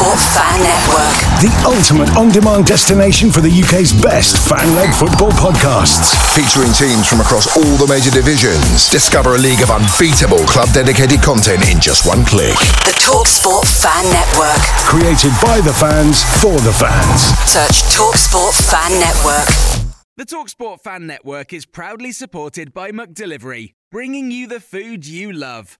Talksport Fan Network. The ultimate on demand destination for the UK's best fan led football podcasts. Featuring teams from across all the major divisions. Discover a league of unbeatable club dedicated content in just one click. The Talksport Fan Network. Created by the fans for the fans. Search Talksport Fan Network. The Talksport Fan Network is proudly supported by McDelivery, bringing you the food you love.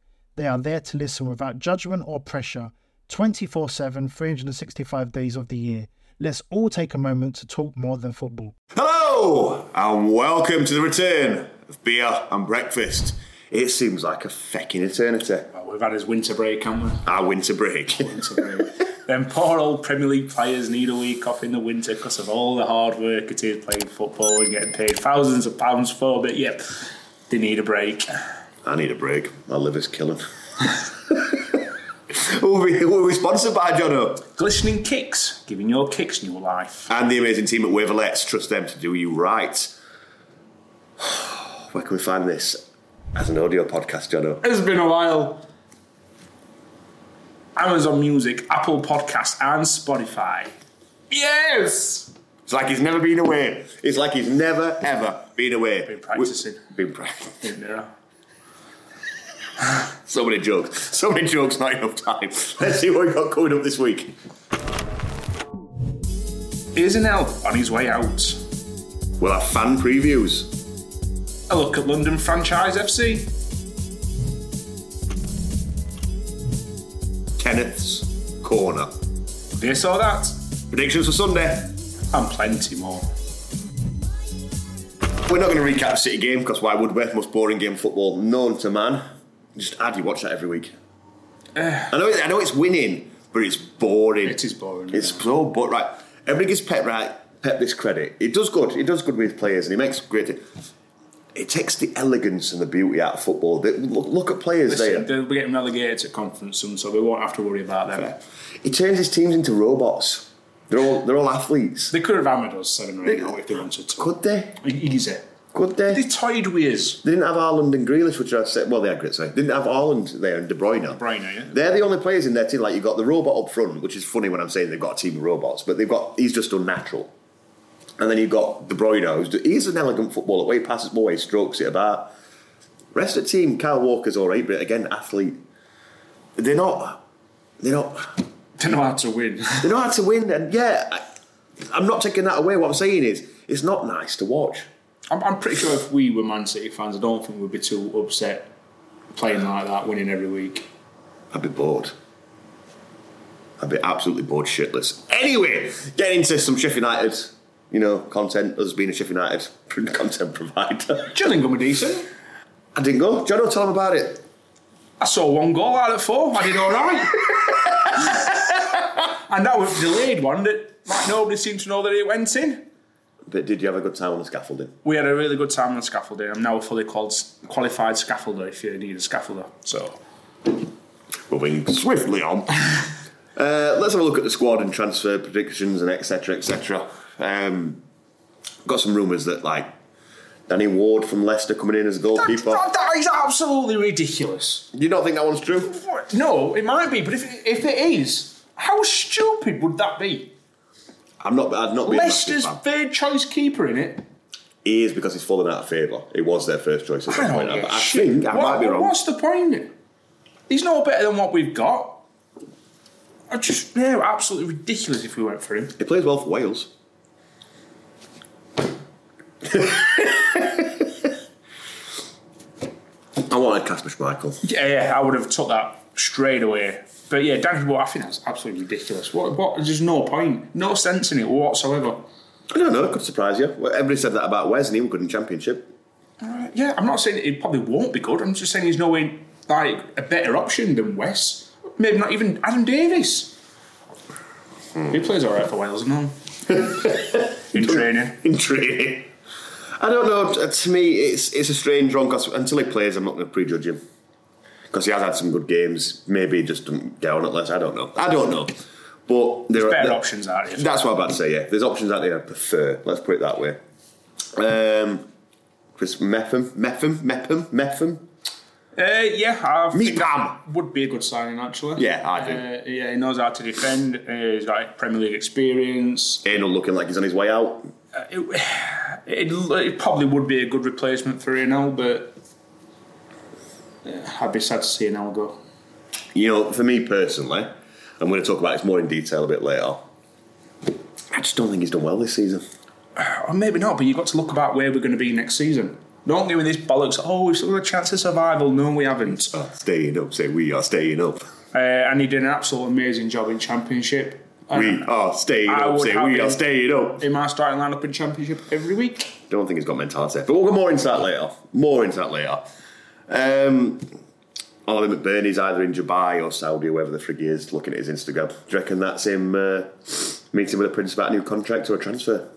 They are there to listen without judgment or pressure 24 7, 365 days of the year. Let's all take a moment to talk more than football. Hello, and welcome to the return of beer and breakfast. It seems like a fecking eternity. Well, we've had his winter break, haven't we? Our winter break. Winter break. Them poor old Premier League players need a week off in the winter because of all the hard work it is playing football and getting paid thousands of pounds for. But yep, they need a break. I need a break. My liver's killing. who, are we, who are we sponsored by, Jono? Glistening Kicks, giving your kicks new life. And the amazing team at Waverlets. Trust them to do you right. Where can we find this? As an audio podcast, Jono. It's been a while. Amazon Music, Apple Podcast, and Spotify. Yes! It's like he's never been away. It's like he's never, ever been away. Been practicing. We- Been practicing. So many jokes. So many jokes, not enough time. Let's see what we got coming up this week. Here's an elf on his way out. We'll have fan previews. A look at London Franchise FC. Kenneth's Corner. This or that. Predictions for Sunday. And plenty more. We're not going to recap the City game because why would we? Most boring game football known to man. Just add you watch that every week. I know. I know it's winning, but it's boring. It is boring, It's yeah. so but right. Everybody gives Pep right. Pep this credit. It does good. It does good with players, and he makes great. It takes the elegance and the beauty out of football. They- Look, look at players Listen, there. they'll be getting relegated to conference soon, so we won't have to worry about them. He turns his teams into robots. They're all they're all athletes. They could have hammered us seven or eight now if they wanted to. Could they? Easy. Could they? They toyed with us. They didn't have Haaland and Grealish, which I said. Well, they had great. Sorry, they didn't have Haaland there and De Bruyne. De Bruyne, yeah. They're the only players in their team. Like you've got the robot up front, which is funny when I'm saying they've got a team of robots, but they've got he's just unnatural. And then you've got De Bruyne, who's he's an elegant footballer. Way he passes ball, he strokes it about. Rest of the team, Kyle Walker's all right, but again, athlete. They're not. They're not. They know how to win. They know how to win, and yeah, I, I'm not taking that away. What I'm saying is, it's not nice to watch. I'm, I'm pretty sure if we were Man City fans, I don't think we'd be too upset playing like that, winning every week. I'd be bored. I'd be absolutely bored shitless. Anyway, getting into some Sheffield United, you know, content, us being a Sheffield United content provider. Gillingham were decent. I didn't go. John, tell him about it. I saw one goal out of four. I did all right. and that was a delayed one that like nobody seemed to know that it went in. But did you have a good time on the scaffolding? We had a really good time on the scaffolding. I'm now a fully qual- qualified scaffolder if you need a scaffolder. So Moving swiftly on. uh, let's have a look at the squad and transfer predictions and etc. etc. Um, got some rumours that like Danny Ward from Leicester coming in as a that, goalkeeper. that- that is absolutely ridiculous. You don't think that one's true? No, it might be, but if if it is, how stupid would that be? I'm not. I'd not be. Leicester's third choice keeper in it. He is because he's fallen out of favour. It was their first choice at I that point. I shit. think I What- might be wrong. What's the point? He's no better than what we've got. I just yeah, absolutely ridiculous if we went for him. He plays well for Wales. I wanted Kasper Schmeichel. Yeah, yeah, I would have took that straight away. But yeah, Danny Boy, I think that's absolutely ridiculous. What? What? There's no point, no sense in it whatsoever. I don't know, it could surprise you. Well, Everybody said that about Wes and he was good in Championship. Uh, yeah, I'm not saying it probably won't be good. I'm just saying he's no way like a better option than Wes. Maybe not even Adam Davies. Hmm. He plays all right for Wales, no? in training. in training. I don't know. To me, it's it's a strange one because until he plays, I'm not going to prejudge him because he has had some good games. Maybe he just doesn't get on it less. I don't know. I don't know. But there are Better there- options out here. That's what I'm about to say. Yeah, there's options out there I prefer. Let's put it that way. Um, Chris Mepham, Mepham, Mepham, Mepham. Uh, yeah, I Meet would be a good signing actually. Yeah, I do. Uh, yeah, he knows how to defend. Uh, he's got Premier League experience. Ain't looking like he's on his way out. Uh, it, it, it probably would be a good replacement for Anel, but uh, I'd be sad to see Anel go. You know, for me personally, I'm going to talk about this more in detail a bit later. I just don't think he's done well this season. Or maybe not, but you've got to look about where we're going to be next season. Don't give me this bollocks. Oh, we've still got a chance of survival. No, we haven't. Oh, staying up, say we are staying up. Uh, and he did an absolute amazing job in Championship. We are staying I up, say we are staying up. in my starting lineup in Championship every week. Don't think he's got mentality. But we'll get more into that later. More into that later. Um, Oliver McBurnie's either in Dubai or Saudi, wherever the frig he is, looking at his Instagram. Do you reckon that's him uh, meeting with a prince about a new contract or a transfer?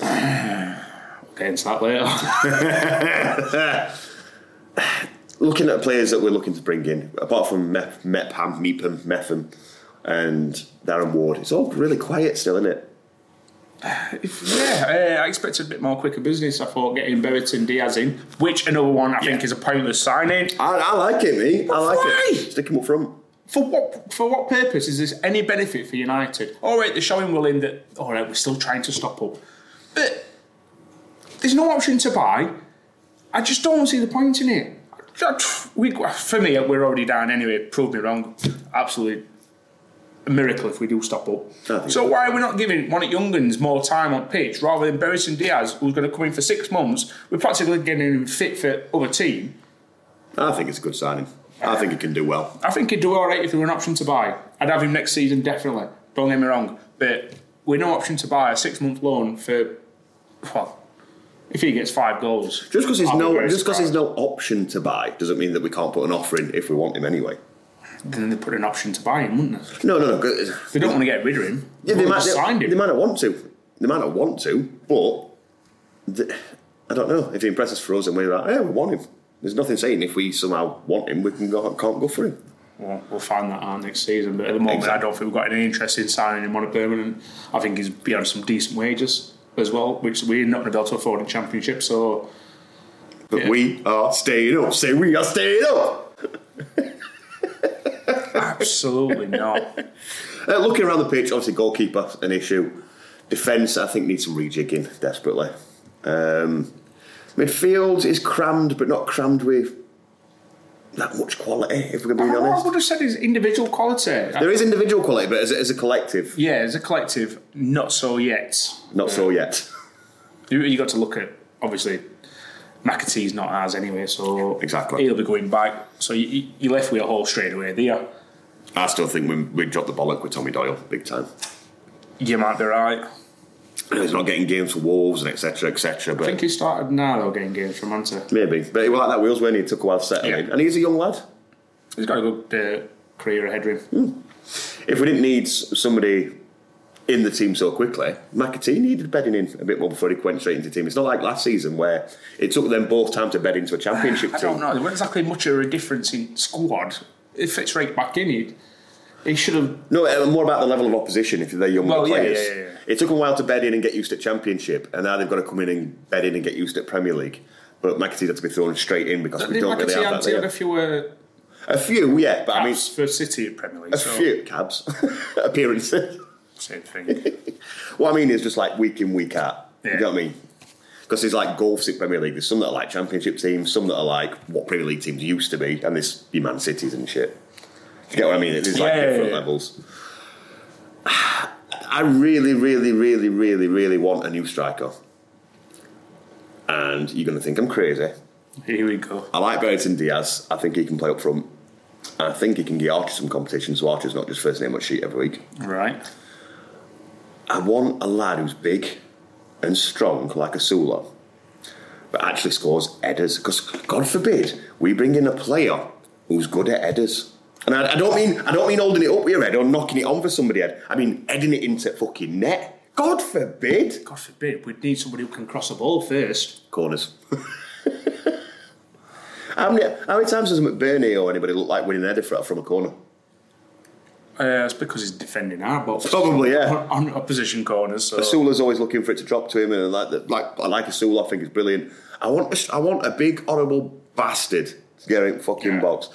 We'll get into that later. looking at players that we're looking to bring in, apart from Mep, Mepham, Mepham, Mepham, and Darren Ward, it's all really quiet still, isn't it? Yeah, uh, I expected a bit more quicker business. I thought getting Brereton Diaz in, which another one I think is a pointless signing. I, I like it, me. I like Why? it. Stick him up front. For what for what purpose is this any benefit for United? All right, they're showing William that all right, we're still trying to stop up, but there's no option to buy. I just don't see the point in it. We, for me, we're already down anyway. Prove me wrong. Absolutely a miracle if we do stop up. So why are we not giving one of Youngans more time on pitch rather than Brereton Diaz, who's going to come in for six months? We're practically getting him fit for other team. I think it's a good signing. I think he can do well. I think he'd do all right if there were an option to buy. I'd have him next season definitely. Don't get me wrong, but with no option to buy a six month loan for well, if he gets five goals, Just because be no, just because there's no option to buy doesn't mean that we can't put an offer in if we want him anyway. Then they put an option to buy him, wouldn't they? No, no, no. They don't want to get rid of him. Yeah, they might, they, signed him. they might not want to. They might not want to, but th- I don't know if he impresses for us and we're like, yeah, we want him. There's nothing saying if we somehow want him, we can go, can't go for him. Well, we'll find that out next season. But at the moment, Exactly. I don't think we've got any interest in signing him on a permanent. I think he's beyond some decent wages as well, which we're not going to be able to afford in Championship. So But Yeah. we are staying up. Say we are staying up. absolutely not. Uh, looking around the pitch, obviously goalkeeper an issue. Defence, I think needs some rejigging desperately. Um, midfield is crammed, but not crammed with that much quality. If we're going to be I honest, I would have said his individual quality. there is individual quality, but as a, as a collective, Yeah, as a collective, not so yet. not so yet. You, you got to look at obviously McAtee's not ours anyway, so Exactly. he'll be going back. So you, you left with a hole straight away there. I still think we, we dropped the bollock with Tommy Doyle big time. You might be right. I know He's not getting games for Wolves and etc. etc. But I think he started now though getting games from Manta. maybe. But he was like that Wheels when he took a while to settle Yeah. in, and he's a young lad. He's got a good uh, career ahead of him. If we didn't need somebody in the team so quickly, McAtee needed bedding in a bit more before he went straight into the team. It's not like last season where it took them both time to bed into a championship I team. I don't know. There wasn't exactly much of a difference in squad. It fits right back in. He, he should have. No, uh, more about the level of opposition if they're younger Well, players. yeah, yeah, yeah. It took a while to bed in and get used to Championship, and now they've got to come in and bed in and get used to Premier League. But McAtee had to be thrown straight in because we don't really McAtee have had that. had there. a few uh, A few, yeah, but I mean, for City at Premier League. a so few cabs appearances. Same thing. What I mean is just like week in, week out. You know what I mean? Because there's like golfs in Premier League. There's some that are like Championship teams, some that are like what Premier League teams used to be, and there's your Man Cities and shit. You get what I mean? There's like Yeah, different yeah. levels. I really, really, really, really, really want a new striker. and you're going to think I'm crazy. Here we go. I like Brereton Diaz. I think he can play up front. And I think he can get Archer some competition, so Archer's not just first name on sheet every week. Right. I want a lad who's big and strong like Osula, but actually scores headers. Because God forbid we bring in a player who's good at headers. And I, I don't mean I don't mean holding it up with your head or knocking it on for somebody head. I mean heading it into fucking net. God forbid. God forbid, we'd need somebody who can cross a ball first. Corners. how, many, how many times does McBurnie or anybody look like winning a header from a corner? Uh, it's because he's defending our box. Probably, yeah. On, on opposition corners. So. Sula's always looking for it to drop to him, and like, the, like I like Osula. I think he's brilliant. I want, a, I want a big horrible bastard to get in fucking Yeah. box.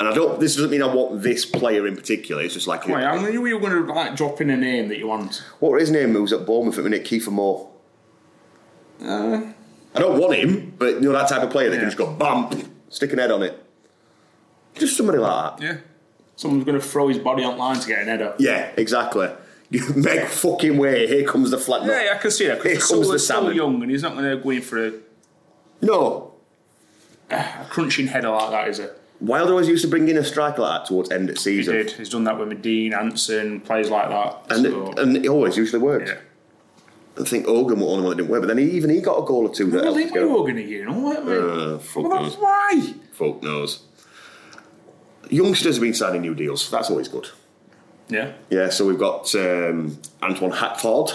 And I don't. This doesn't mean I want this player in particular. It's just like Wait, I knew you were going to like drop in a name that you want. what his name? Was at Bournemouth at the minute? Kieffer Moore. Uh, I don't want him, but you know that type of player that can just go bam, stick an head on it. Just somebody like that. yeah. Someone's going to throw his body online to get an header. Yeah, exactly. Make fucking way. Here comes the flat. Yeah, yeah, I can see that. Here comes the Sula's still young and he's not going to go in for a, No, a crunching header like that, is it? Wilder always used to bring in a striker like that towards end of season. He did. He's done that with Medine, Anson, players like that. and so, it, and it always usually worked. yeah. I think Hogan was the only one that didn't work, but then he, even he got a goal or two. Well, they were all going to you know what? Uh, fuck well, knows. that's why. Folk knows. Youngsters have been signing new deals. That's always good. Yeah. Yeah, so we've got um, Antwoine Hackford.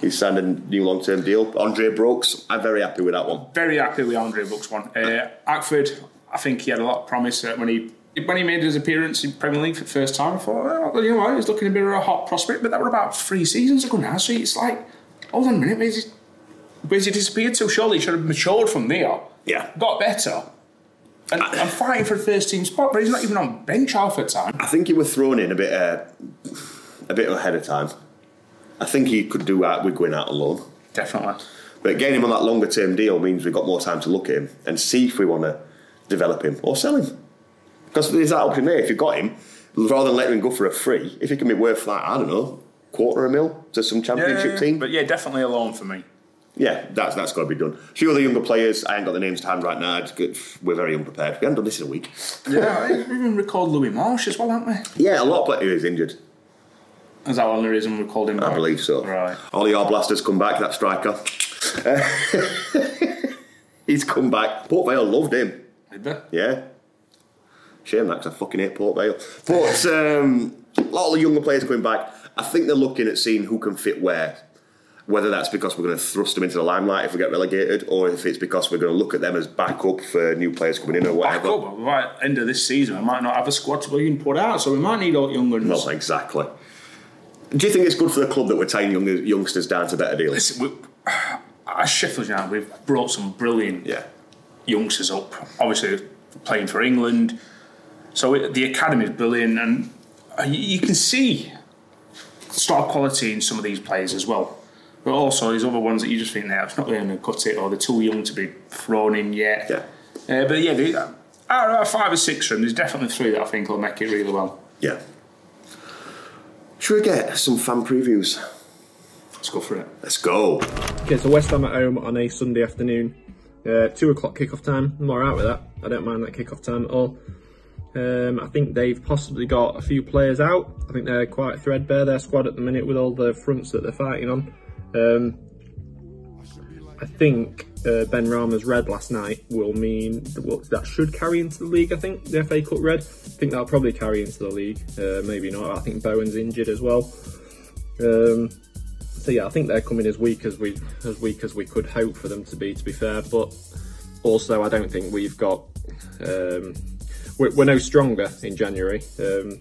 He's signed a new long-term deal. Andre Brooks. I'm very happy with that one. Very happy with Andre Brooks one. Uh, Ackford, I think he had a lot of promise uh, when he when he made his appearance in Premier League for the first time. I thought, well, you know what, he's looking a bit of a hot prospect, but that were about three seasons ago now. So it's like, hold on a minute, where's he, where's he disappeared to? Surely he should have matured from there. Yeah. Got better. And, and fighting for a first team spot, but he's not even on bench half the time. I think he was thrown in a bit, uh, a bit ahead of time. I think he could do that with going out alone. Definitely. But getting him on that longer term deal means we've got more time to look at him and see if we want to develop him or sell him. Because there's that option there. If you've got him, rather than letting him go for a free, if he can be worth like, I don't know, quarter a mil to some championship team. But yeah, definitely a loan for me. Yeah, that's that's got to be done. A few other younger players, I ain't got the names to hand right now. It's good. We're very unprepared. We haven't done this in a week. Yeah, we even recalled Louie Marsh as well, haven't we? Yeah, a lot of players injured. Is that one the reason we called him back? I believe so. Right. Ollie Arblasters come back, that striker. He's come back. Port Vale loved him. Did they? Yeah. Shame that 'cause I fucking hate Port Vale. But um, a lot of the younger players coming back. I think they're looking at seeing who can fit where. Whether that's because we're going to thrust them into the limelight if we get relegated, or if it's because we're going to look at them as backup for new players coming in or whatever. up, right end of this season, we might not have a squad to even put out, so we might need all young ones. Not exactly. Do you think it's good for the club that we're tying younger, youngsters down to better deals? Listen, we, as Sheffield United, we've brought some brilliant Yeah. youngsters up. Obviously, playing for England, so it, the academy is brilliant, and uh, you, you can see star quality in some of these players as well. But also, there's other ones that you just think, now it's not going to cut it, or they're too young to be thrown in yet. Yeah. Uh, but yeah, they, out of five or six of them, there's definitely three that I think will make it really well. Yeah. Should we get some fan previews? Let's go for it. Let's go. Okay, so West Ham at home on a Sunday afternoon. Uh, two o'clock kickoff time. I'm alright with that. I don't mind that kickoff time at all. Um, I think they've possibly got a few players out. I think they're quite threadbare, their squad at the minute, with all the fronts that they're fighting on. Um, I think uh, Benrahma's red last night will mean that, well, that should carry into the league. I think the FA Cup red. I think that'll probably carry into the league. Uh, maybe not. I think Bowen's injured as well. Um, so yeah, I think they're coming as weak as we as weak as we could hope for them to be. To be fair, but also I don't think we've got. Um, we're, we're no stronger in January. Um,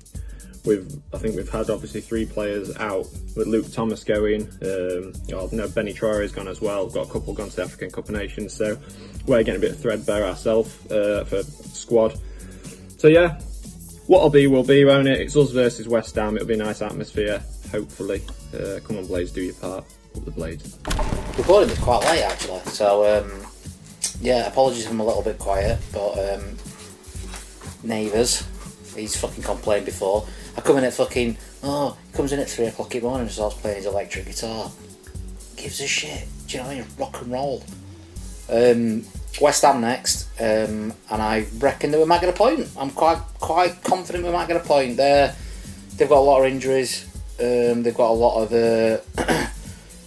we've I think we've had obviously three players out with Luke Thomas going. Um, oh, Bénie Traore's gone as well. Got a couple gone to the African Cup of Nations, so we're getting a bit threadbare ourselves uh, for squad. So yeah, what'll be will be, won't it? It's us versus West Ham. It'll be a nice atmosphere, hopefully. Uh, come on, Blades, do your part. Up the Blades. Recording was quite late actually, so um, yeah, apologies if I'm a little bit quiet, but um, neighbours, he's fucking complained before. I come in at fucking, oh, he comes in at 3 o'clock in the morning and starts playing his electric guitar. Gives a shit. Do you know what I mean? Rock and roll. Um, West Ham next, um, and I reckon that we might get a point. I'm quite quite confident we might get a point. There, they've got a lot of injuries. Um, they've got a lot of. Uh,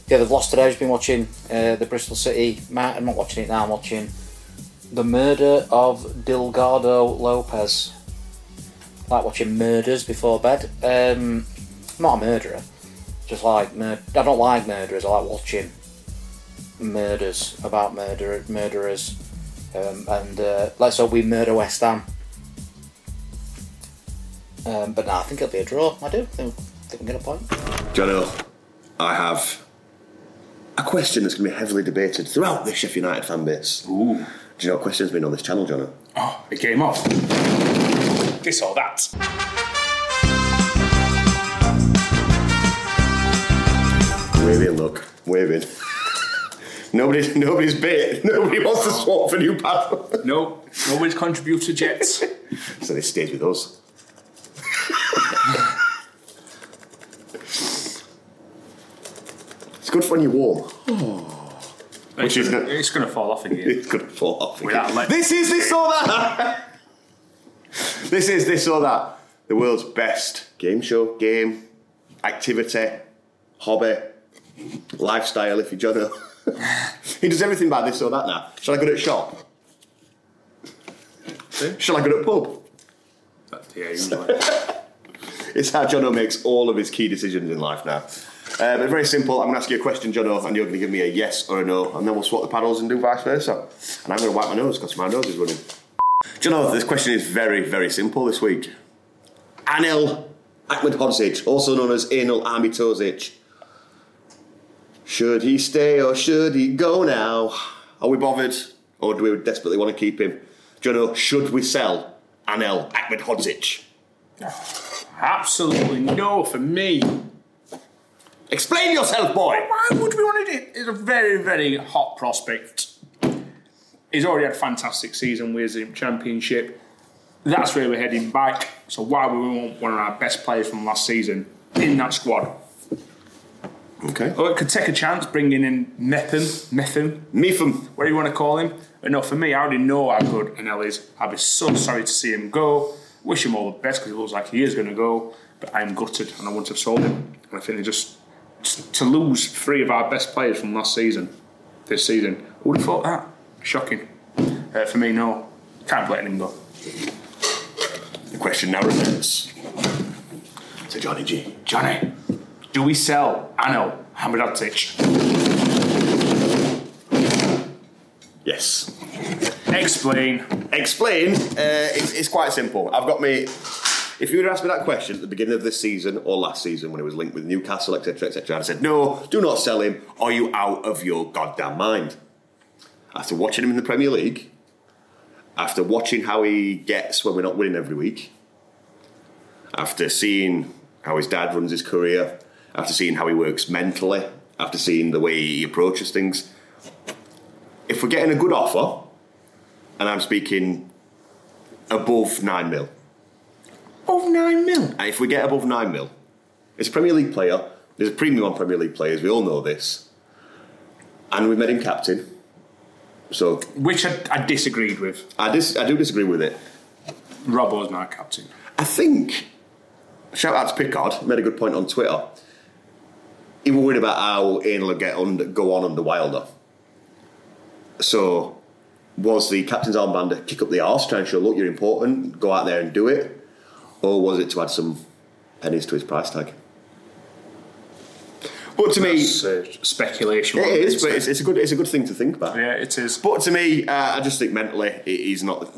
yeah, they've lost today. I've been watching uh, the Bristol City. Matt, I'm not watching it now. I'm watching the murder of Delgado Lopez. Like watching murders before bed. Um, I'm not a murderer. Just like mur- I don't like murderers. I like watching murders about murder murderers. Um, and uh, let's hope we murder West Ham. Um, but no, I think it'll be a draw. I do. I think, I think we get a point. Jono, I have a question that's going to be heavily debated throughout the Sheffield United fan base. Ooh. Do you know what question's been on this channel, Jono? Oh, it came off. This or that. Waving, look, waving. Nobody's, nobody's bit. Nobody wants to swap for new paddle. No, nobody's contributed yet. so this stays with us. it's good when you're warm. Oh. Which is is not- it's going to fall off again. It's gonna fall off. again. Without let- This is this or that. This is this or that. The world's best game show, game, activity, hobby, lifestyle. If you Jono, he does everything by this or that now. Shall I go to shop? Shall I go to pub? Yeah, usually. It's how Jono makes all of his key decisions in life now. Uh, but very simple. I'm going to ask you a question, Jono, and you're going to give me a yes or a no, and then we'll swap the paddles and do vice versa. And I'm going to wipe my nose because my nose is running. Jono, this question is very, very simple this week. Anel Ahmedhodzic, also known as Anil Ahmetozic. Should he stay or should he go now? Are we bothered, or do we desperately want to keep him? Jono, should we sell Anel Ahmedhodzic? Absolutely no for me. Explain yourself, boy. Why would we want to do it? He's a very, very hot prospect. He's already had a fantastic season with the championship. That's where we're heading back. So why would we want one of our best players from last season in that squad? Okay. Or it could take a chance bringing in Metham, Metham, Metham, whatever you want to call him. But no, for me, I already know how good Anel is. I'd be so sorry to see him go. Wish him all the best because it looks like he is going to go. But I'm gutted and I wouldn't have sold him. And I think they just to lose three of our best players from last season, this season. Who would have thought that? Shocking. Uh, for me, no. Can't let him go. The question now remains. So Johnny G. Johnny, do we sell Anel Hamadotic? Yes. Explain. Explain. Uh, it's, it's quite simple. I've got me. If you would asked me that question at the beginning of this season or last season when it was linked with Newcastle, etc., etc., I'd have said, no, do not sell him. Are you out of your goddamn mind? After watching him in the Premier League, after watching how he gets when we're not winning every week, after seeing how his dad runs his career, after seeing how he works mentally, after seeing the way he approaches things, if we're getting a good offer, and I'm speaking above nine mil, Above nine mil. and if we get above nine mil, it's a Premier League player. There's a premium on Premier League players. We all know this, and we've made him captain. So Which I, I disagreed with. I dis- I do disagree with it. Robbo's my captain. I think, shout out to Pickard, made a good point on Twitter. He was worried about how Anel would get under, go on under Wilder. So, was the captain's armband to kick up the arse, trying to show, look, you're important, go out there and do it? Or was it to add some pennies to his price tag? But to me, uh, speculation. it is, but it's, it's, a good, it's a good thing to think about. yeah, it is. But to me, uh, I just think mentally, he's not.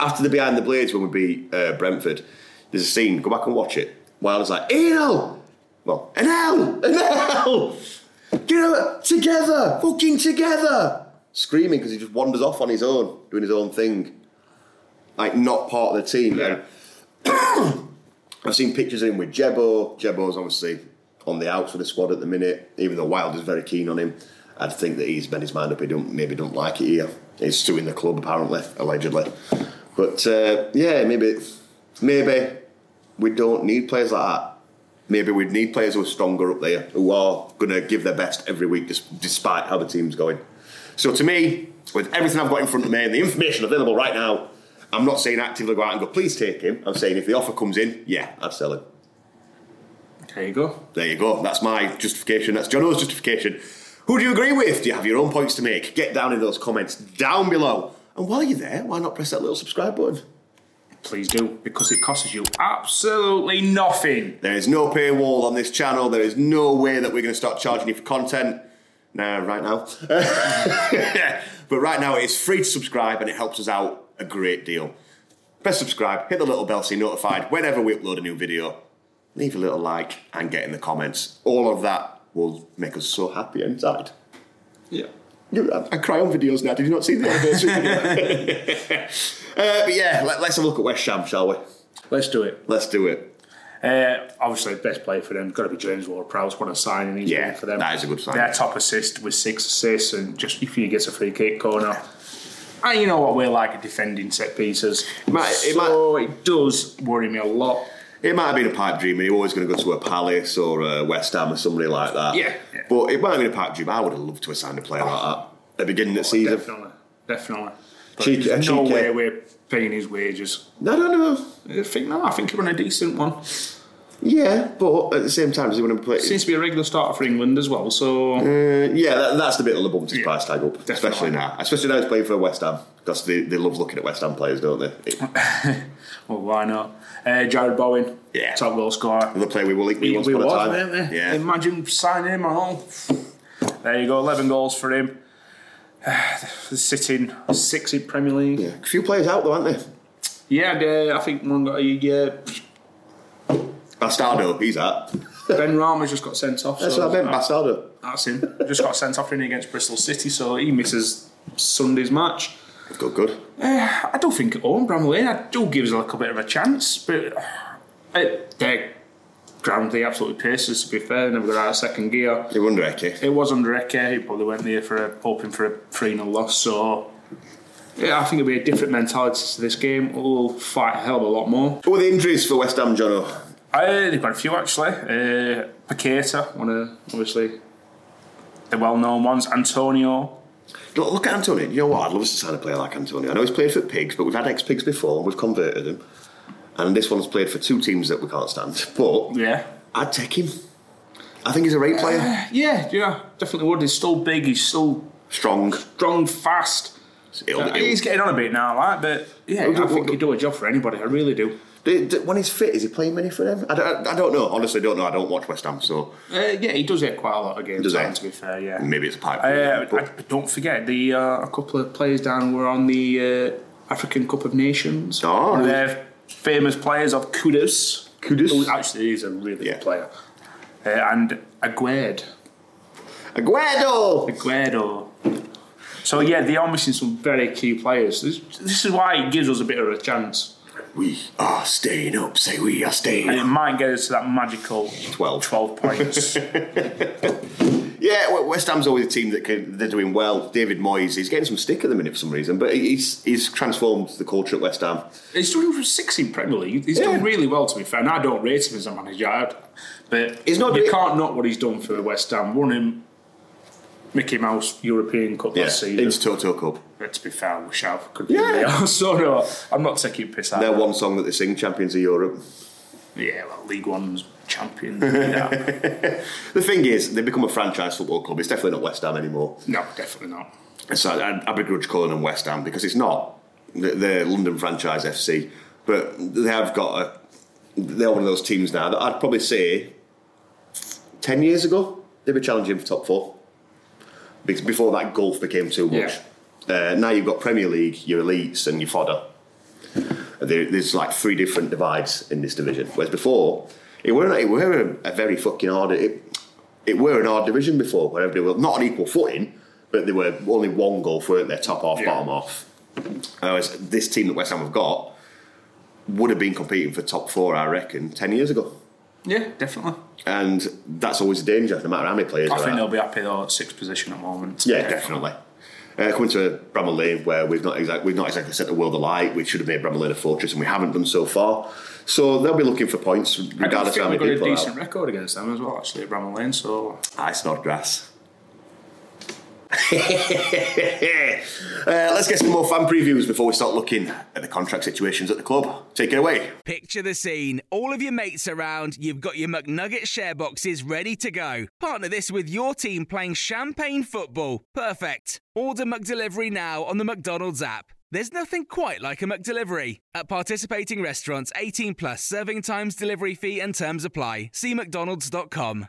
After the behind the blades when we beat uh, Brentford, there's a scene. Go back and watch it. Wilder's like, "Anal, well, an L, an L, get know, together, fucking together," screaming because he just wanders off on his own, doing his own thing, like not part of the team. Yeah. I've seen pictures of him with Jebo. Jebo's obviously on the outs for the squad at the minute, even though Wilder's very keen on him. I'd think that he's made his mind up. He don't maybe don't like it here. He's suing the club apparently, allegedly. But uh, yeah, maybe maybe we don't need players like that. Maybe we'd need players who are stronger up there, who are going to give their best every week, despite how the team's going. So to me, with everything I've got in front of me and the information available right now, I'm not saying actively go out and go, please take him. I'm saying if the offer comes in, yeah, I'd sell him. There you go. There you go. That's my justification. That's Jono's justification. Who do you agree with? Do you have your own points to make? Get down in those comments down below. And while you're there, why not press that little subscribe button? Please do, because it costs you absolutely nothing. There is no paywall on this channel. There is no way that we're going to start charging you for content. Nah, right now. but right now, it's free to subscribe and it helps us out a great deal. Press subscribe, hit the little bell so you're notified whenever we upload a new video. Leave a little like and get in the comments. All of that will make us so happy inside. Yeah. I, cry on videos now. Did you not see the anniversary video? uh, but yeah, let, us have a look at West Ham, shall we? Let's do it. Let's do it. Uh, obviously, best player for them got to be James Ward-Prowse. What a signing he's Yeah, been for them. that is a good signing. Their top assist with six assists, and just if he gets a free kick corner. And you know what we're like at defending set pieces. might- it so it does worry me a lot. It might have been a pipe dream, and he was always going to go to a Palace or a West Ham or somebody like that. Yeah, yeah. But it might have been a pipe dream. I would have loved to have signed a player like that at the beginning of the season. Definitely, definitely. But Cheeky- there's a no way we're paying his wages. No, no, no. I think no. I think he run a decent one. Yeah, but at the same time, does he want to play? Seems to be a regular starter for England as well. So Uh, yeah, that, that's the bit that bumped his Yeah, price tag up, especially now. Especially now he's playing for West Ham because they, they love looking at West Ham players, don't they? It- well, why not? Uh, Jarrod Bowen, Yeah. top goal scorer. the player we will We, once we upon a was, time. we? Yeah. Imagine signing him and all. There you go, 11 goals for him. Sitting six in Premier League. yeah. A few players out though, aren't there? Yeah, uh, I think one got a uh, Bastardo, he's out. Benrahma just got sent off. That's so what I meant, that- Bastardo. That's him. Just got sent off in against Bristol City, so he misses Sunday's match. Good, good. Uh, I don't think at home, Bramall Lane, I do give us a little bit of a chance, but uh, their ground, they absolutely paced us, to be fair, never got out of second gear. They wonder Eke. It was under Heck, he probably went there for a, hoping for a 3 0 loss, so yeah, I think it'll be a different mentality to this game. We'll fight a hell of a lot more. Who are the injuries for West Ham, Jono? Uh, they've got a few actually. Uh, Paqueta, one of obviously the well known ones. Antonio, Look, look at Antonio. You know what? I'd love us to sign a player like Antonio. I know he's played for Pigs, but we've had ex-Pigs before. We've converted him. And this one's played for two teams that we can't stand. But yeah. I'd take him. I think he's a great player. Yeah, yeah, definitely would. He's still big, he's still Strong. strong, fast. It'll- Uh, it'll- he's getting on a bit now, like, but yeah, I think he'd do a job for anybody. I really do. When he's fit, is he playing many for them? I don't, I don't know. Honestly, I don't know. I don't watch West Ham, so Uh, yeah, he does get quite a lot of games. Does time, To be fair, yeah. maybe it's a pipe. Uh, but- but don't forget the uh, a couple of players down were on the uh, African Cup of Nations. Oh, One of their famous players of Kudus. Kudus? who actually is a really Yeah. good player. Uh, and Aguerd. Aguero! Aguero. So yeah, they are missing some very key players. This, this is why it gives us a bit of a chance. We are staying up. Say we are staying And it up. might get us to that magical 12. 12 points. Yeah, West Ham's always a team that can, they're doing well. David Moyes, he's getting some stick at the minute for some reason, but he's he's transformed the culture at West Ham. He's doing for six in Premier League. He's Yeah. done really well, to be fair. And I don't rate him as a manager, I- but He's not you can't knock what he's done for West Ham. Running Mickey Mouse European Cup Yeah, last season. Intertoto Cup. But to be fair, wish I could Yeah. yeah. So no, I'm not taking piss out. Their that. one song that they sing, Champions of Europe. Yeah, well, League One's champion. yeah. The thing is, they've become a franchise football club. It's definitely not West Ham anymore. No, definitely not. So uh, I, I begrudge calling them West Ham because it's not. They're- They're London franchise FC, but they have got a. They're one of those teams now that I'd probably say ten years ago they were challenging for top four. Because before that, golf became too much. Uh, now you've got Premier League, your elites, and your fodder. There, there's like three different divides in this division. Whereas before, it were it were a, a very fucking hard. It, it were an hard division before, where they were not on equal footing, but they were only one golf, weren't they? Top off, Yeah. bottom off. Whereas this team that West Ham have got would have been competing for top four, I reckon, ten years ago. Yeah, definitely. And that's always a danger, no matter how many players. I think are. they'll be happy though at sixth position at the moment. Yeah, definitely. Uh, coming to Bramall Lane, where we've not exactly we've not exactly set the world alight. We should have made Bramall Lane a fortress, and we haven't done so far. So they'll be looking for points, I regardless think of how we've got a people decent record against them as well, actually, at Bramall Lane. So out. I snod grass. Uh, let's get some more fan previews before we start looking at the contract situations at the club. Take it away. Picture the scene. All of your mates around, you've got your McNugget share boxes ready to go. Partner this with your team playing champagne football. Perfect. Order McDelivery now on the McDonald's app. There's nothing quite like a McDelivery. At participating restaurants, 18 plus serving times, delivery fee, and terms apply. See McDonald's.com.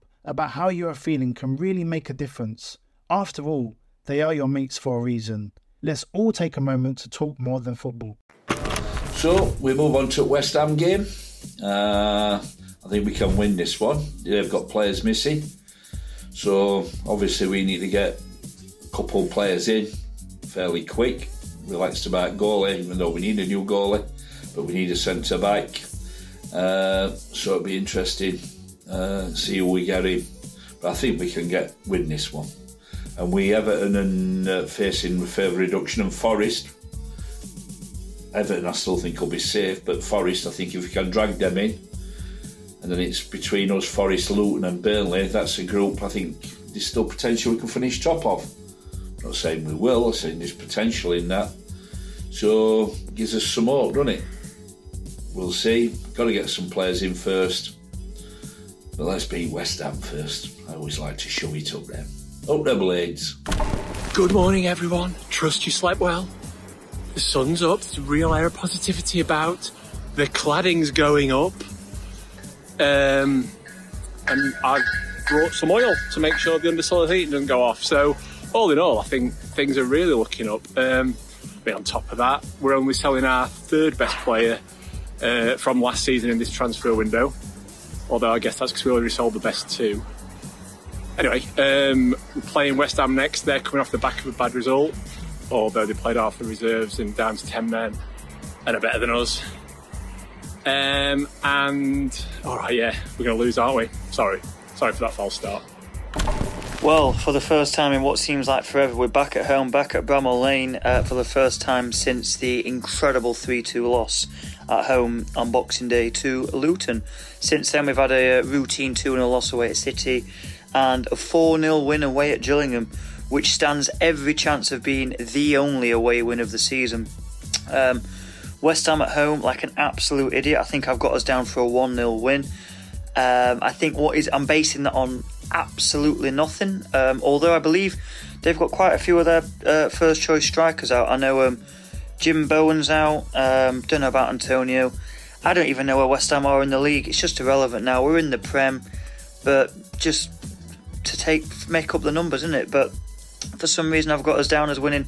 about how you are feeling can really make a difference. After all, they are your mates for a reason. Let's all take a moment to talk more than football. So we move on to West Ham game. Uh, I think we can win this one. They've got players missing, so obviously we need to get a couple of players in fairly quick. Relaxed about goalie, even though we need a new goalie, but we need a centre back. Uh, so it'll be interesting uh, see who we get in. But I think we can get win this one. And we Everton and uh, facing further reduction and Forest. Everton, I still think will be safe, but Forest, I think if we can drag them in, and then it's between us, Forest, Luton, and Burnley. That's a group I think there's still potential we can finish top of. I'm not saying we will. I'm saying there's potential in that. So gives us some hope, doesn't it? We'll see. Got to get some players in first. But let's beat West Ham first. I always like to show it up them. Up them blades. Good morning, everyone. Trust you slept well. The sun's up. There's real air positivity about. The cladding's going up. Um, and I've brought some oil to make sure the underside heating doesn't go off. So, all in all, I think things are really looking up. Um, but on top of that, we're only selling our third best player uh, from last season in this transfer window. Although I guess that's because we already sold the best two. Anyway, um, we're playing West Ham next. They're coming off the back of a bad result, although they played half the reserves and down to 10 men and are better than us. Um, and, alright, yeah, we're going to lose, aren't we? Sorry. Sorry for that false start. Well, for the first time in what seems like forever, we're back at home, back at Bramall Lane uh, for the first time since the incredible 3 2 loss at home on Boxing Day to Luton. Since then, we've had a routine 2 0 loss away at City and a 4 0 win away at Gillingham, which stands every chance of being the only away win of the season. Um, West Ham at home, like an absolute idiot. I think I've got us down for a 1 0 win. Um, I think what is I'm basing that on absolutely nothing. Um, although I believe they've got quite a few of their uh, first choice strikers out. I know um, Jim Bowen's out. Um, don't know about Antonio. I don't even know where West Ham are in the league. It's just irrelevant now. We're in the Prem, but just to take make up the numbers, isn't it? But for some reason, I've got us down as winning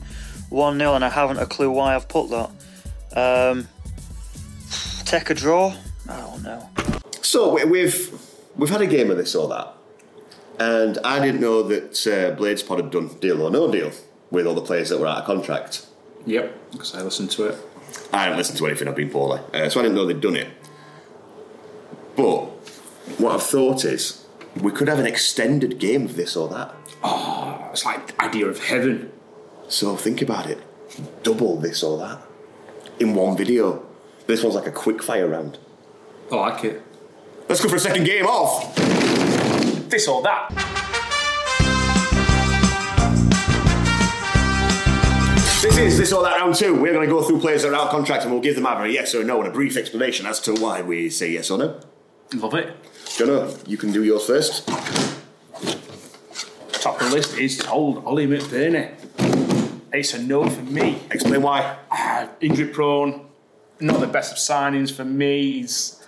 one 0 and I haven't a clue why I've put that. Um, take a draw. I don't know. So we- we've we've had a game of this or that, and I didn't know that uh, had done deal or no deal with all the players that were out of contract. Yep, because I listened to it. I haven't listened to anything. I've been poorly, uh, so I didn't know they'd done it. But what I've thought is we could have an extended game of this or that. Oh, it's like the idea of heaven. So think about it: double this or that in one video. This one's like a quick fire round. I like it. Let's go for a second game off. This or that. This is this All that round two. We're going to go through players that are out of contract and we'll give them either a yes or no and a brief explanation as to why we say yes or no. Love it. Jono, you can do yours first. Top of the list is old Ollie McBurnie. It's a no for me. Explain why. Ah, injury prone, not the best of signings for me. He's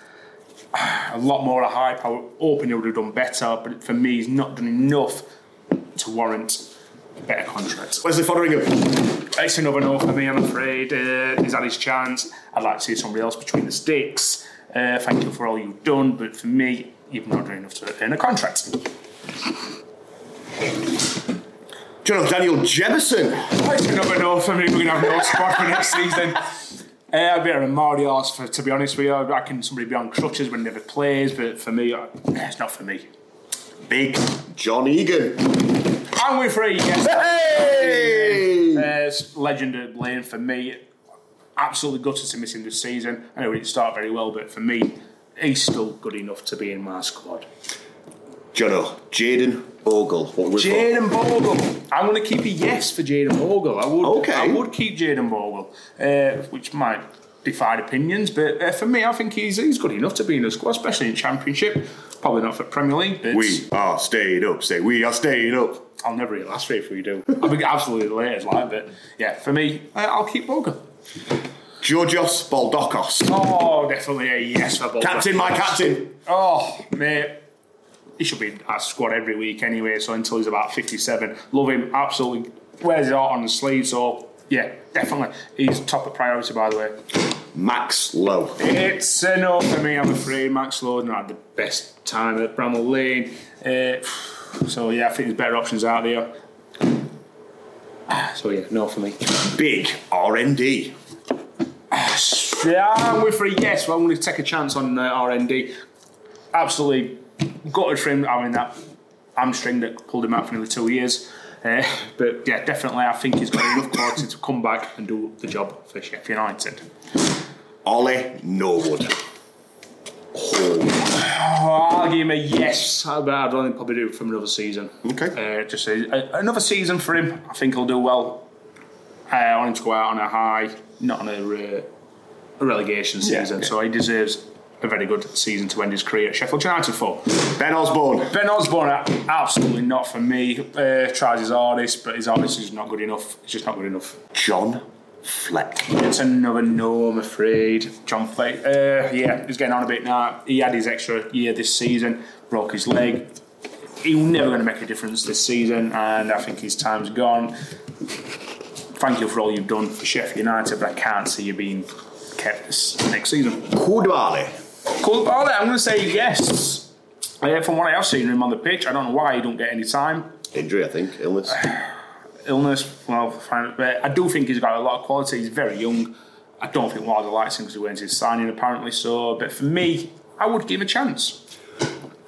ah, a lot more of hype. I was hoping he would have done better, but for me, he's not done enough to warrant a better contract. Wesley Foderingham. It's another no for me, I'm afraid. Uh, he's had his chance. I'd like to see somebody else between the sticks. Uh, thank you for all you've done, but for me, you've not done enough to earn a contract. John Daniel Jemison. I do not know for me. We're going to have no squad for next season. Uh, a bit of a Mario horse, for, to be honest with you. I reckon somebody be on crutches when he never plays, but for me, uh, it's not for me. Big John Egan. I'm with three, yes. Hey! It's legend at Lane for me. Absolutely gutted to miss him this season. I know he didn't start very well, but for me, he's still good enough to be in my squad. Jono, Jayden Bogle. Jayden Bogle. I'm going to keep a yes for Jayden Bogle. I would. Okay. I would keep Jayden Bogle, uh, which might divide opinions, but uh, for me, I think he's he's good enough to be in the squad, especially in Championship. Probably not for Premier League. But We are staying up. Say we are staying up. I'll never eat last if we do. I'll be absolutely late as like, but yeah, for me, uh, I'll keep Bogle. Georgios Baldokos. Oh, definitely a yes for Bogle. Captain, my captain. Oh, mate. He should be at squad every week anyway, so until he's about 57. Love him, absolutely. Wears it out on the sleeve, so yeah, definitely. He's top of priority, by the way. Max Lowe. It's a no for me, I'm afraid. Max Lowe's not had the best time at Bramall Lane. Uh, so yeah, I think there's better options out there. So yeah, no for me. Big RND. Yeah, I'm with for a yes. Well, I'm going to take a chance on uh, RND. Absolutely gutted for him having that hamstring that pulled him out for nearly two years. Uh, but yeah, definitely, I think he's got enough quality to come back and do the job for Sheffield United. Ollie Norwood. Oh, I'll give him a yes, but I'd only probably do it from another season. Okay. Uh, just a, a- another season for him. I think he'll do well. Uh, I want him to go out on a high, not on a, uh, a relegation season. yeah. So he deserves a very good season to end his career at Sheffield United for. Ben Osborne. Ben Osborne, uh, absolutely not for me. Uh, tries his hardest, but his hardest is not good enough. It's just not good enough. John Fleck. It's another no, I'm afraid. John Fleck, uh, yeah, he's getting on a bit now. He had his extra year this season, broke his leg. He's never going to make a difference this season, and I think his time's gone. Thank you for all you've done for Sheffield United, but I can't see you being kept this next season. Coulibaly. Coulibaly, I'm going to say yes. Uh, from what I have seen him on the pitch, I don't know why he don't get any time. Injury, I think. Illness. illness, well, fine. I do think he's got a lot of quality. He's very young. I don't think Wilder likes him because he went his signing apparently. So, but for me, I would give him a chance.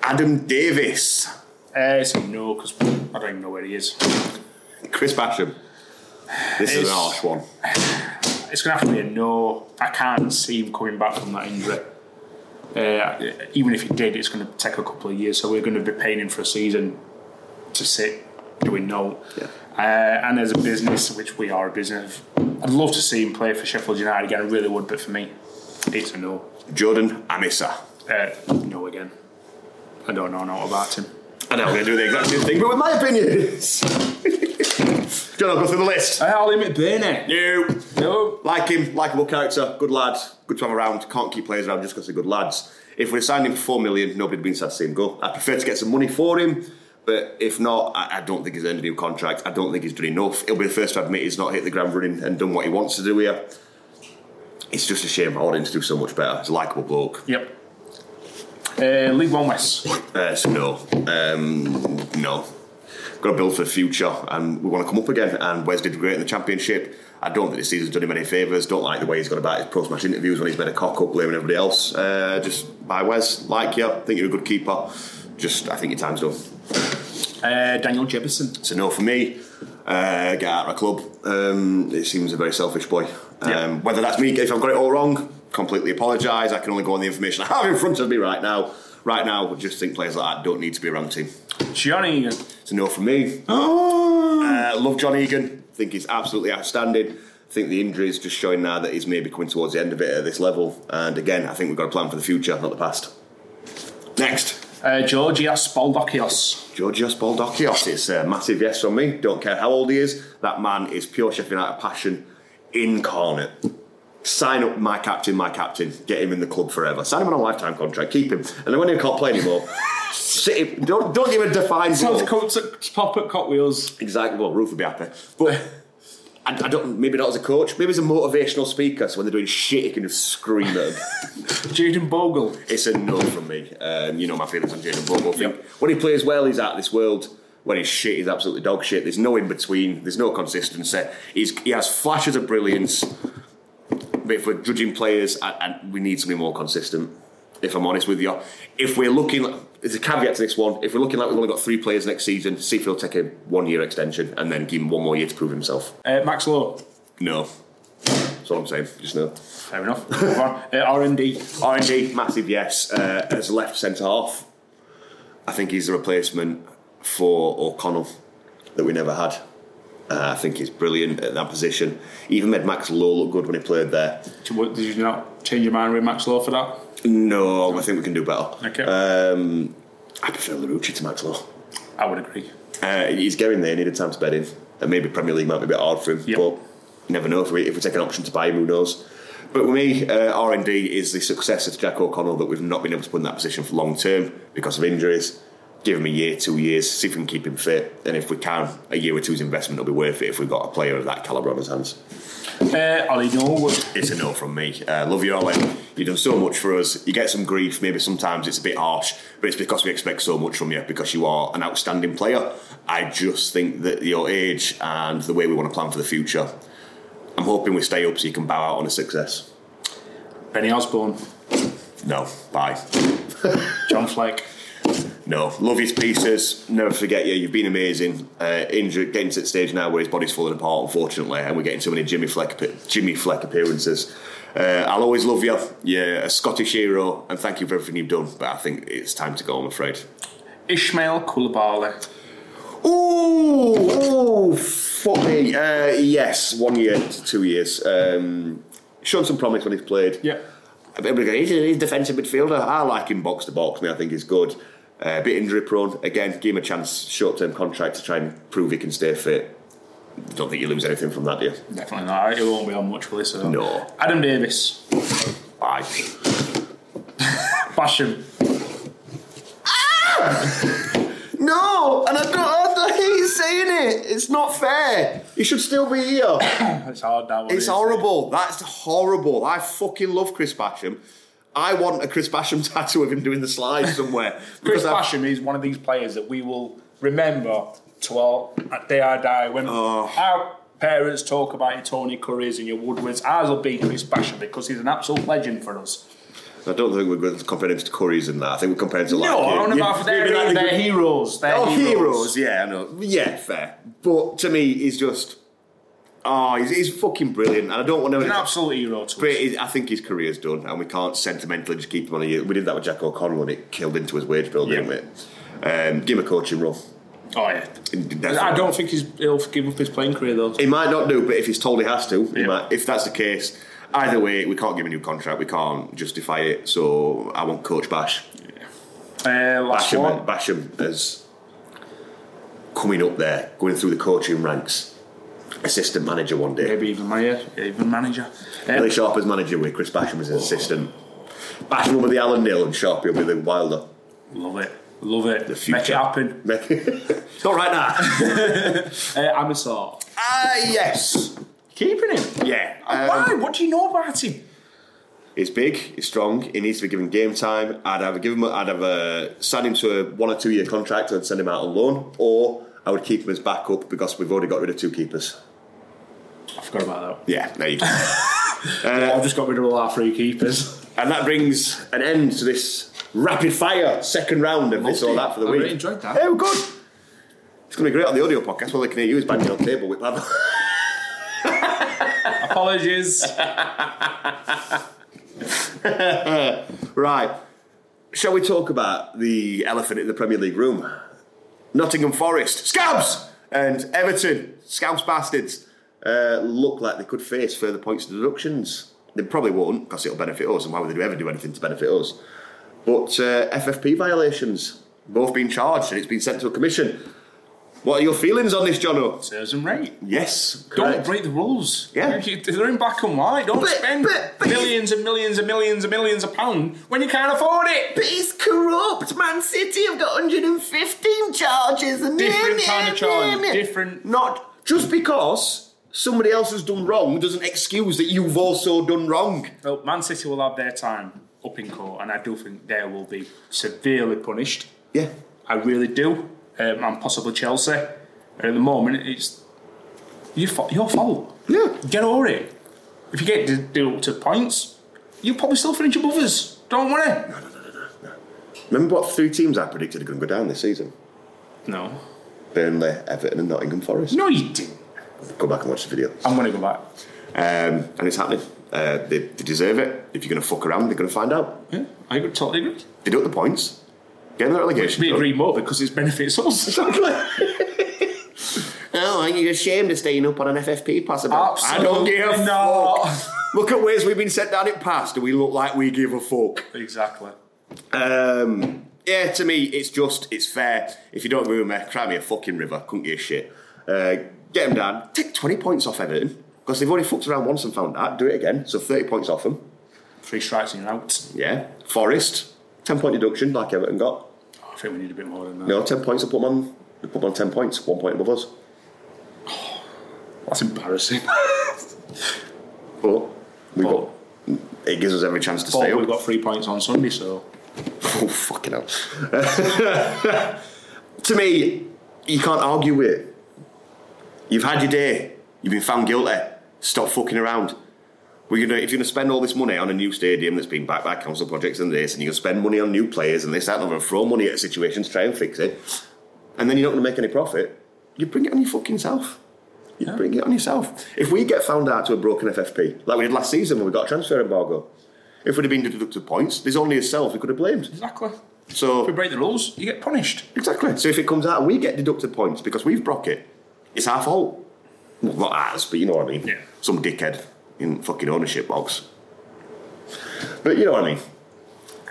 Adam Davies. Uh, a no because I don't even know where he is. Chris Basham. This is It's- an harsh one. It's going to have to be a no. I can't see him coming back from that injury. Uh, even if he did, it's going to take a couple of years. So we're going to be paying him for a season to sit doing no. Uh, and as a business, which we are a business, I'd love to see him play for Sheffield United again. I really would, but for me, it's a no. Jordan Amissah. Uh, no again. I don't know not about him. I know I'm going to do the exact same thing, but with my opinions. John, I'll go through the list. I'll limit Burnett. No. No. Like him, likeable character, good lad, good to have around. Can't keep players around just because they're good lads. If we'd signed him for four million, nobody'd been sad to see him go. I prefer to get some money for him, but if not, I, I don't think he's earned a new contract. I don't think he's done enough. He'll be the first to admit he's not hit the ground running and done what he wants to do here. It's just a shame. I want him to do so much better. He's a likeable bloke. Yep. Uh, League One West. Uh, so no, um, no. Got to build for the future, and we want to come up again. And Wes did great in the championship. I don't think this season's done him any favours. Don't like the way he's gone about his post-match interviews when he's made a cock up blaming everybody else. Uh, just by Wes, like you, think you're a good keeper. Just, I think your time's done. Uh, Daniel Jebbison. So no for me. Uh, get out of a club. Um, it seems a very selfish boy. Um, Whether that's me, if I've got it all wrong, completely apologise. I can only go on the information I have in front of me right now. Right now, I just think players like that don't need to be around the team. Johnny Egan. It's a no from me. Oh. Uh, love John Egan. think he's absolutely outstanding. I think the injury is just showing now that he's maybe coming towards the end of it at this level. And again, I think we've got a plan for the future, not the past. Next. Uh, Georgios Baldokios. Georgios Baldokios. It's a massive yes from me. Don't care how old he is. That man is pure Sheffield United passion incarnate. Sign up my captain, my captain. Get him in the club forever. Sign him on a lifetime contract. Keep him. And then when he can't play anymore, sit him. Don't, don't give him a defined So role. the coats at, pop at Cot Wheels. Exactly. Well, Ruth would be happy. But I, I don't. Maybe not as a coach. Maybe as a motivational speaker. So when they're doing shit, he can just scream at them. Jayden Bogle. It's a no from me. Um, you know my feelings on Jayden Bogle. I think when he plays well, he's out of this world. When he's shit, he's absolutely dog shit. There's no in between. There's no consistency. He's, he has flashes of brilliance. But if we're judging players, I, I, we need to be more consistent. If I'm honest with you, if we're looking, there's a caveat to this one. If we're looking like we've only got three players next season, see if he'll take a one-year extension and then give him one more year to prove himself. Uh, Max Lowe. No, that's all I'm saying. Just no. Fair enough. Move on. Uh, R&D. R&D, massive yes. Uh, as left centre half, I think he's the replacement for O'Connell that we never had. Uh, I think he's brilliant at that position. Even made Max Lowe look good when he played there. Did you not change your mind with Max Lowe for that? No, I think we can do better. Okay. Um, I prefer Larouci to Max Lowe. I would agree. Uh, he's getting there, needed time to bed in. And maybe Premier League might be a bit hard for him, but you never know. If we, if we take an option to buy him, who knows? But with me, uh, R&D is the successor to Jack O'Connell that we've not been able to put in that position for long term because of injuries. Give him a year, two years, see if we can keep him fit. And if we can, a year or two's investment will be worth it if we've got a player of that calibre on his hands. Uh, Ollie Norwood. It's a no from me. Uh, love you, Ollie. You've done so much for us. You get some grief. Maybe sometimes it's a bit harsh, but it's because we expect so much from you because you are an outstanding player. I just think that your age and the way we want to plan for the future, I'm hoping we stay up so you can bow out on a success. Benny Osborne. No, bye. John Fleck. No, love his pieces. Never forget you. You've been amazing. Uh, injured, getting to the stage now where his body's falling apart, unfortunately, and we're getting so many Jimmy Fleck, Jimmy Fleck appearances. Uh, I'll always love you. You're a Scottish hero, and thank you for everything you've done. But I think it's time to go. I'm afraid. Ismaila Coulibaly. Ooh, ooh, fuck me. Uh, yes, one year to two years. Um, shown some promise when he's played. Yeah. He's a, defensive midfielder. I like him box to box. Me, I think he's good. Uh, a bit injury prone. Again, give him a chance, short term contract to try and prove he can stay fit. Don't think you lose anything from that, do you? Definitely not. It won't be on much for this. So. No. Adam Davies. Bye. Basham. No, and I don't, I hate saying it. It's not fair. He should still be here. it's hard now. It's horrible. That's horrible. I fucking love Chris Basham. I want a Chris Basham tattoo of him doing the slide somewhere. Chris because I've- Basham is one of these players that we will remember to our at day I die when Oh. our parents talk about your Tony Curries and your Woodwards. Ours will be Chris Basham because he's an absolute legend for us. I don't think we're going to compare him to Currie's in that. I think we're comparing to like. no, you- I'm you- about for their, like their heroes. Their oh, heroes. heroes. Yeah, I know. Yeah, fair. But to me, he's just. Oh, he's, he's fucking brilliant, and I don't want to. He's an absolute hero to But us. I think his career's done, and we can't sentimentally just keep him on a year. We did that with Jack O'Connell, and it killed into his wage bill, didn't we? Um, give him a coaching role. Oh yeah. Definitely. I don't think he's, he'll give up his playing career though. He might not do, but if he's told he has to, he Yeah. might, if that's the case, either way, we can't give him a new contract. We can't justify it. So I want Coach Bash. Uh, last Basham, one. Basham as coming up there, going through the coaching ranks, assistant manager one day. Maybe even manager. Even manager. Uh, Billy Sharp as manager with Chris Basham as his assistant. Basham will be the Alan Knill and Sharp will be the Wilder. Love it. Love it. The future. Make it happen. Make it. Not right now. Uh, Amissah. Ah, yes. Keeping him. Yeah. Why? Um, What do you know about him? He's big, he's strong, he needs to be given game time. I'd either give him, I'd have uh, sign him to a one or two year contract and send him out on loan, or I would keep him as backup because we've already got rid of two keepers. I forgot about that. Yeah, there you go. I've uh, just got rid of all our three keepers. and that brings an end to this rapid fire second round of this or that for the I week. really enjoyed that. Yeah, we're good. It's going to be great on the audio podcast. Well, they can hear you as banging on the table with paddle. Apologies. right. Shall we talk about the elephant in the Premier League room? Nottingham Forest, Scabs! And Everton, Scabs bastards, uh, look like they could face further points deductions. They probably won't because it'll benefit us, and why would they ever do anything to benefit us? But uh, FFP violations, both been charged, and it's been sent to a commission. What are your feelings on this, Jono? Serves them right. Yes, Don't correct. break the rules. Yeah. You- They're in black and white. Don't But- spend but- but millions and millions and millions and millions of pounds when you can't afford it. But it's corrupt. Man City have got 115 charges. And Different kind of charge. Different. Not just because somebody else has done wrong doesn't excuse that you've also done wrong. Well, Man City will have their time up in court, and I do think they will be severely punished. Yeah. I really do. Um, and possibly Chelsea. And at the moment, it's your, fa- your fault. Yeah. Get over it. If you get deducted points, you'll probably still finish above us. Don't worry. No, no, no, no, no. Remember what three teams I predicted are going to go down this season? No. Burnley, Everton, and Nottingham Forest. No, you didn't. Go back and watch the video. I'm going to go back. Um, and it's happening. Uh, they, they deserve it. If you're going to fuck around, they're going to find out. Yeah, I totally agree. Deduct the points. Get the relegation. We zone. agree more because it benefits us. Oh, aren't you ashamed of staying up on an FFP possible? I don't give a not. fuck. Look at ways we've been set down it past, and we look like we give a fuck. Exactly. Um, yeah, to me, it's just, it's fair. If you don't agree with me, cry me a fucking river. Couldn't give a shit. Uh, get them down. Take 20 points off Everton, because they've already fucked around once and found that. Do it again. So 30 points off them. Three strikes and you're out. Yeah. Forest, 10 point deduction, like Everton got. I think we need a bit more than that. No, 10 points, I put them on, I put them on 10 points, one point above us. That's embarrassing. But we got, it gives us every chance to stay up. we've got three points on Sunday, so. Oh, fucking hell. to me, you can't argue with it. You've had your day. You've been found guilty. Stop fucking around. We're gonna, if you're going to spend all this money on a new stadium that's been backed by council projects and this, and you're going to spend money on new players and this, that, and other, throw money at a situation to try and fix it, and then you're not going to make any profit, you bring it on your fucking self. You bring it on yourself. If we get found out to a broken FFP, like we did last season when we got a transfer embargo, if we'd have been deducted points, there's only yourself we could have blamed. Exactly. So If we break the rules, you get punished. Exactly. So if it comes out we get deducted points because we've broke it, it's our fault. Well, not ours, but you know what I mean. Yeah. Some dickhead in fucking ownership box. But you know what I mean.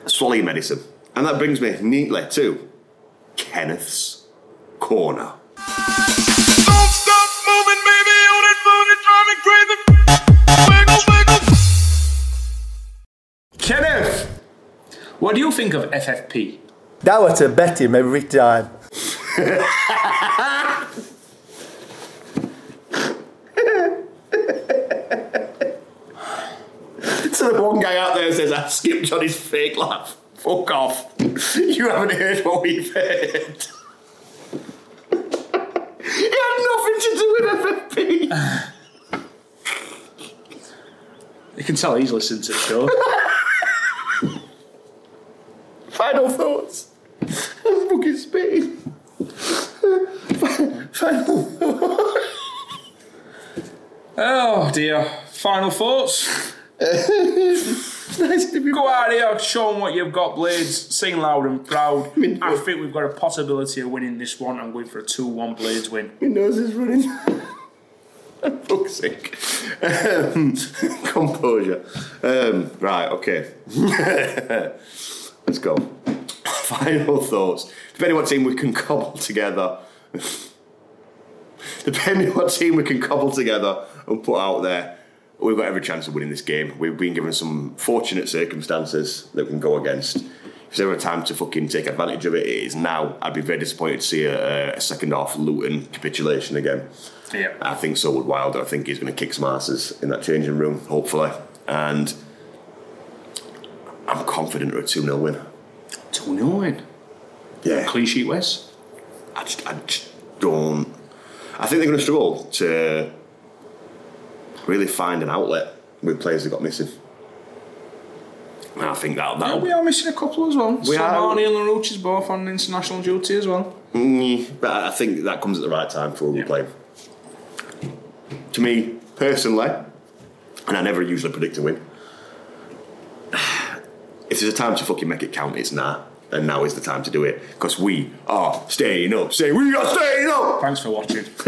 Swallow your medicine. And that brings me neatly to Kenneth's Corner. Kenneth! What do you think of FFP? That was a bet him every time. The one guy out there says, I skipped on his fake laugh. Fuck off. You haven't heard what we've heard. It had nothing to do with FFP. You can tell he's listened to the show. Final thoughts. I'm fucking spitting. Final thoughts. oh dear. Final thoughts? Nice to be Go out here, show them what you've got, Blades. Sing loud and proud. I think we've got a possibility of winning this one. I'm going for a 2 1 Blades win. My nose is running. Fuck's sake. Um, composure. Um, right, okay. Let's go. Final thoughts. Depending what team we can cobble together. Depending what team we can cobble together and put out there, we've got every chance of winning this game. We've been given some fortunate circumstances that we can go against. If there's ever a time to fucking take advantage of it, it is now. I'd be very disappointed to see a, a second half Luton capitulation again. Yeah. I think so would Wilder. I think he's going to kick some asses in that changing room, hopefully. And I'm confident of a 2 0 win. 2 0 win. Yeah. Clean sheet West. I just, I just don't. I think they're going to struggle to really find an outlet with players that got missing. And I think that Yeah, that'll we are missing a couple as well. We. Marnie and Larouci is both on international duty as well. Mm, but I think that comes at the right time for a play. To me, personally, and I never usually predict a win, if there's a time to fucking make it count, it's now. And now is the time to do it. Because we are staying up. Say, we are staying up! Thanks for watching.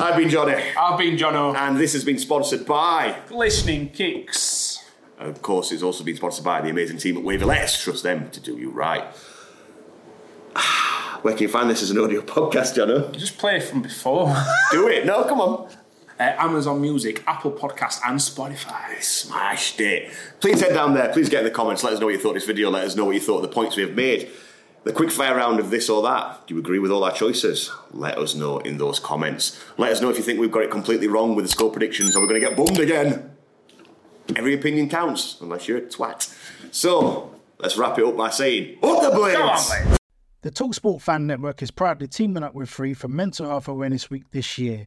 I've been Johnny. I've been Jono. And this has been sponsored by. Listening Kicks. Of course, it's also been sponsored by the amazing team at Waver. Let's trust them to do you right. Where can you find this as an audio podcast, Jono? Just play it from before. Do it. No, come on. Uh, Amazon Music, Apple Podcast, and Spotify. Smashed it. Please head down there. Please get in the comments. Let us know what you thought of this video. Let us know what you thought of the points we have made. The quick fire round of this or that. Do you agree with all our choices? Let us know in those comments. Let us know if you think we've got it completely wrong with the score predictions or we're going to get bummed again. Every opinion counts, unless you're a twat. So, let's wrap it up by saying, Up the blades! Come. The Talksport Fan Network is proudly teaming up with Free for Mental Health Awareness Week this year.